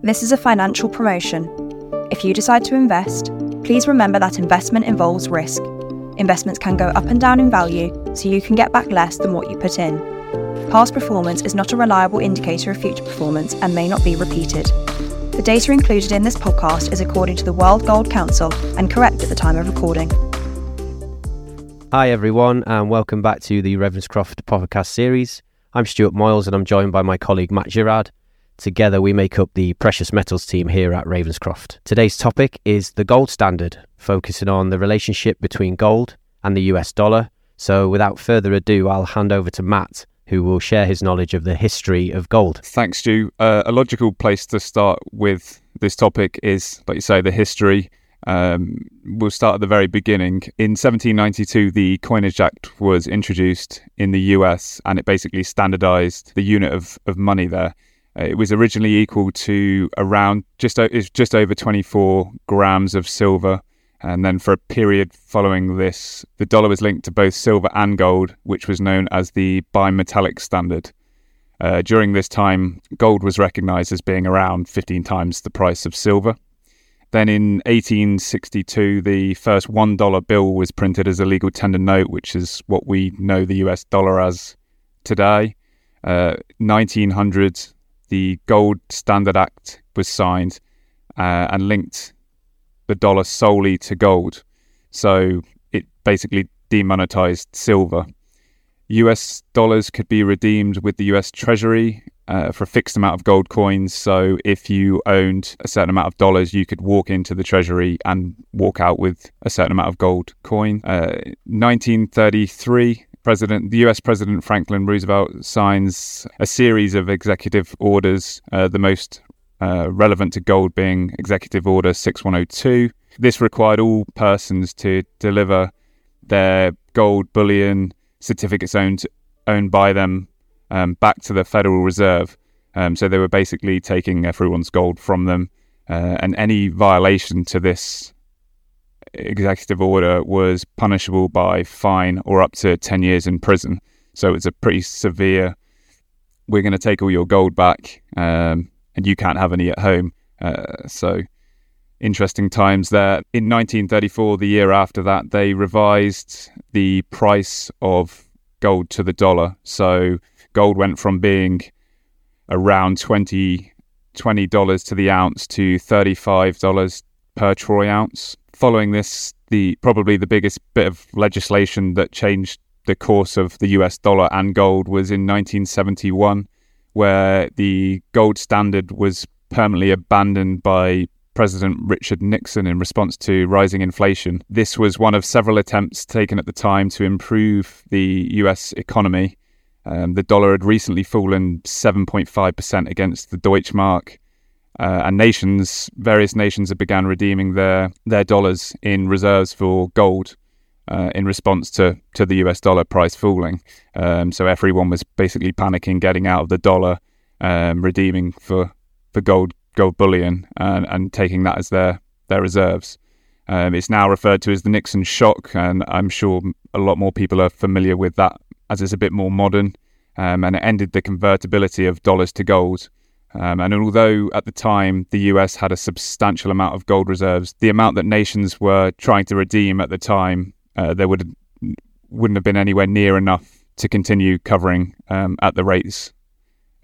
This is a financial promotion. If you decide to invest, please remember that investment involves risk. Investments can go up and down in value, so you can get back less than what you put in. Past performance is not a reliable indicator of future performance and may not be repeated. The data included in this podcast is according to the World Gold Council and correct at the time of recording. Hi, everyone, and welcome back to the Ravenscroft podcast series. I'm Stewart Moyles, and I'm joined by my colleague Matt Girard. Together, we make up the precious metals team here at Ravenscroft. Today's topic is the gold standard, focusing on the relationship between gold and the US dollar. So, without further ado, I'll hand over to Matt, who will share his knowledge of the history of gold. Thanks, Stu. Uh, a logical place to start with this topic is, like you say, the history um, we'll start at the very beginning. In 1792, the Coinage Act was introduced in the US and it basically standardized the unit of, of money there. It was originally equal to around just, just over 24 grams of silver. And then for a period following this, the dollar was linked to both silver and gold, which was known as the bimetallic standard. Uh, during this time, gold was recognized as being around 15 times the price of silver. Then in 1862, the first $1 bill was printed as a legal tender note, which is what we know the US dollar as today. Uh, 1900, the Gold Standard Act was signed uh, and linked the dollar solely to gold. So it basically demonetized silver. US dollars could be redeemed with the US Treasury uh, for a fixed amount of gold coins. So if you owned a certain amount of dollars, you could walk into the treasury and walk out with a certain amount of gold coin. Uh, 1933. President, the U.S. President Franklin Roosevelt signs a series of executive orders. Uh, the most uh, relevant to gold being Executive Order 6102. This required all persons to deliver their gold bullion certificates owned owned by them um, back to the Federal Reserve. Um, so they were basically taking everyone's gold from them, uh, and any violation to this executive order was punishable by fine or up to 10 years in prison. So it's a pretty severe, we're going to take all your gold back um, and you can't have any at home. Uh, so interesting times there. In 1934, the year after that, they revised the price of gold to the dollar. So gold went from being around 20 dollars to the ounce to thirty five dollars per troy ounce. Following this, the probably the biggest bit of legislation that changed the course of the US dollar and gold was in 1971, where the gold standard was permanently abandoned by President Richard Nixon in response to rising inflation. This was one of several attempts taken at the time to improve the US economy um, the dollar had recently fallen 7.5% against the Deutschmark, uh, and nations, various nations, had began redeeming their their dollars in reserves for gold. Uh, in response to, to the US dollar price falling. Um, so everyone was basically panicking, getting out of the dollar, um, redeeming for, for gold gold bullion, and, and taking that as their their reserves. Um, it's now referred to as the Nixon shock, and I'm sure a lot more people are familiar with that as it's a bit more modern, um, and it ended the convertibility of dollars to gold. Um, and although at the time the US had a substantial amount of gold reserves, the amount that nations were trying to redeem at the time, uh, there would wouldn't have been anywhere near enough to continue covering um, at the rates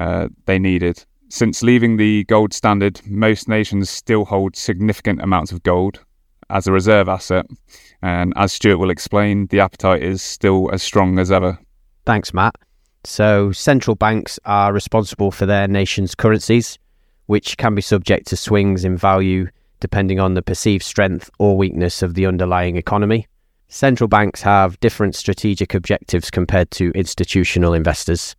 uh, they needed. Since leaving the gold standard, most nations still hold significant amounts of gold as a reserve asset. And as Stewart will explain, the appetite is still as strong as ever. Thanks, Matt. So, central banks are responsible for their nation's currencies, which can be subject to swings in value depending on the perceived strength or weakness of the underlying economy. Central banks have different strategic objectives compared to institutional investors.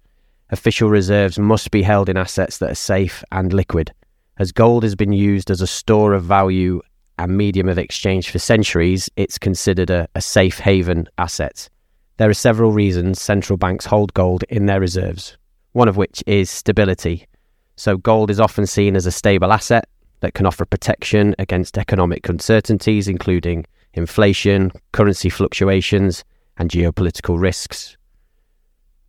Official reserves must be held in assets that are safe and liquid. As gold has been used as a store of value and medium of exchange for centuries, it's considered a, a safe haven asset. There are several reasons central banks hold gold in their reserves, one of which is stability. So, gold is often seen as a stable asset that can offer protection against economic uncertainties, including inflation, currency fluctuations, and geopolitical risks.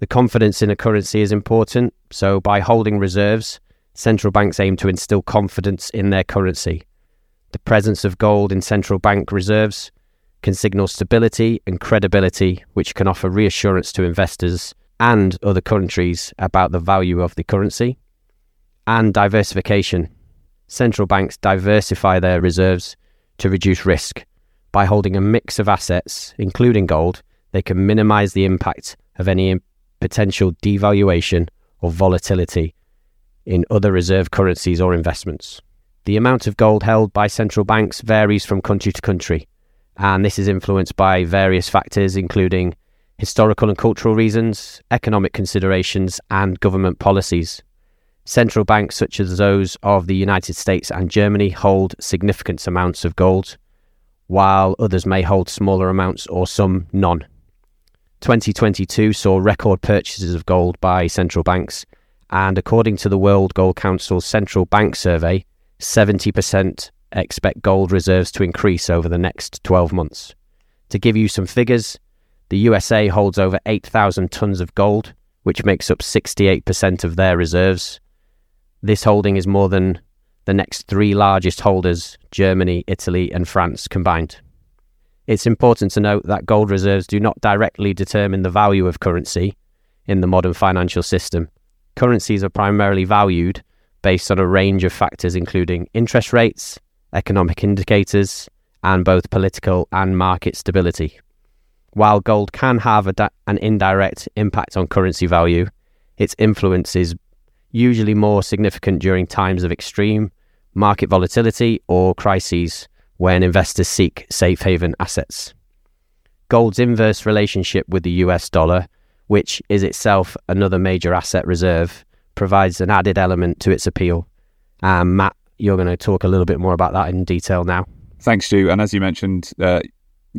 The confidence in a currency is important, so by holding reserves, central banks aim to instill confidence in their currency. The presence of gold in central bank reserves can signal stability and credibility, which can offer reassurance to investors and other countries about the value of the currency. And diversification. Central banks diversify their reserves to reduce risk. By holding a mix of assets, including gold, they can minimize the impact of any potential devaluation or volatility in other reserve currencies or investments. The amount of gold held by central banks varies from country to country, and this is influenced by various factors, including historical and cultural reasons, economic considerations, and government policies. Central banks, such as those of the United States and Germany, hold significant amounts of gold, while others may hold smaller amounts or some none. 2022 saw record purchases of gold by central banks, and according to the World Gold Council's Central Bank Survey, 70% expect gold reserves to increase over the next 12 months. To give you some figures, the USA holds over 8,000 tons of gold, which makes up 68% of their reserves. This holding is more than the next three largest holders, Germany, Italy, and France combined. It's important to note that gold reserves do not directly determine the value of currency in the modern financial system. Currencies are primarily valued based on a range of factors, including interest rates, economic indicators, and both political and market stability. While gold can have da- an indirect impact on currency value, its influence is usually more significant during times of extreme market volatility or crises when investors seek safe haven assets. Gold's inverse relationship with the US dollar, which is itself another major asset reserve, provides an added element to its appeal. and, Matt, you're going to talk a little bit more about that in detail now. Thanks, Stu. And as you mentioned, uh,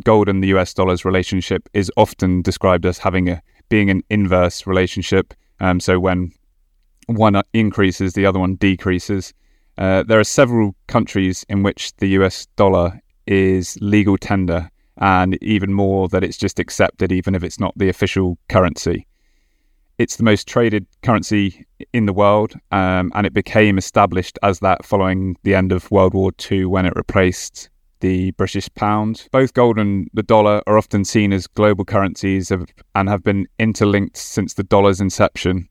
gold and the US dollar's relationship is often described as having a being an inverse relationship. Um, so when one increases, the other one decreases. Uh, there are several countries in which the US dollar is legal tender, and even more that it's just accepted, even if it's not the official currency. It's the most traded currency in the world, um, and it became established as that following the end of World War II when it replaced the British pound. Both gold and the dollar are often seen as global currencies and have been interlinked since the dollar's inception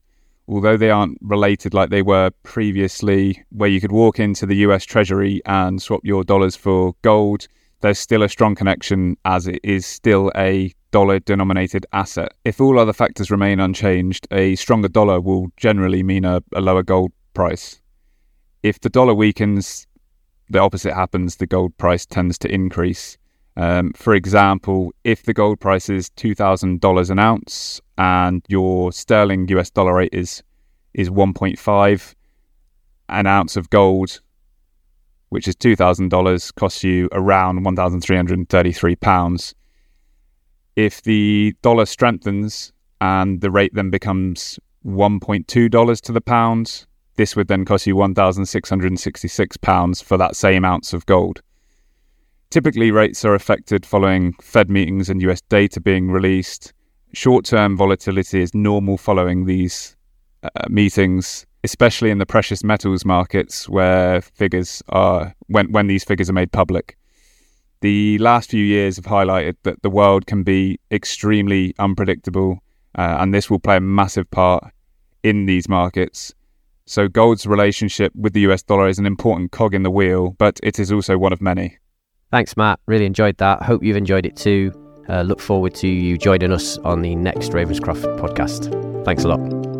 although they aren't related like they were previously, where you could walk into the US Treasury and swap your dollars for gold, there's still a strong connection as it is still a dollar denominated asset. If all other factors remain unchanged, a stronger dollar will generally mean a, a lower gold price. If the dollar weakens, the opposite happens, the gold price tends to increase. Um, for example, if the gold price is $2,000 an ounce and your sterling US dollar rate is is 1.5, an ounce of gold, which is $2,000, costs you around 1,333 pounds. If the dollar strengthens and the rate then becomes $1.2 to the pound, this would then cost you 1,666 pounds for that same ounce of gold. Typically, rates are affected following Fed meetings and US data being released. Short term volatility is normal following these uh, meetings, especially in the precious metals markets where figures are when, when these figures are made public. The last few years have highlighted that the world can be extremely unpredictable, uh, and this will play a massive part in these markets. So, gold's relationship with the US dollar is an important cog in the wheel, but it is also one of many. Thanks, Matt. Really enjoyed that. Hope you've enjoyed it too. Uh, look forward to you joining us on the next Ravenscroft podcast. Thanks a lot.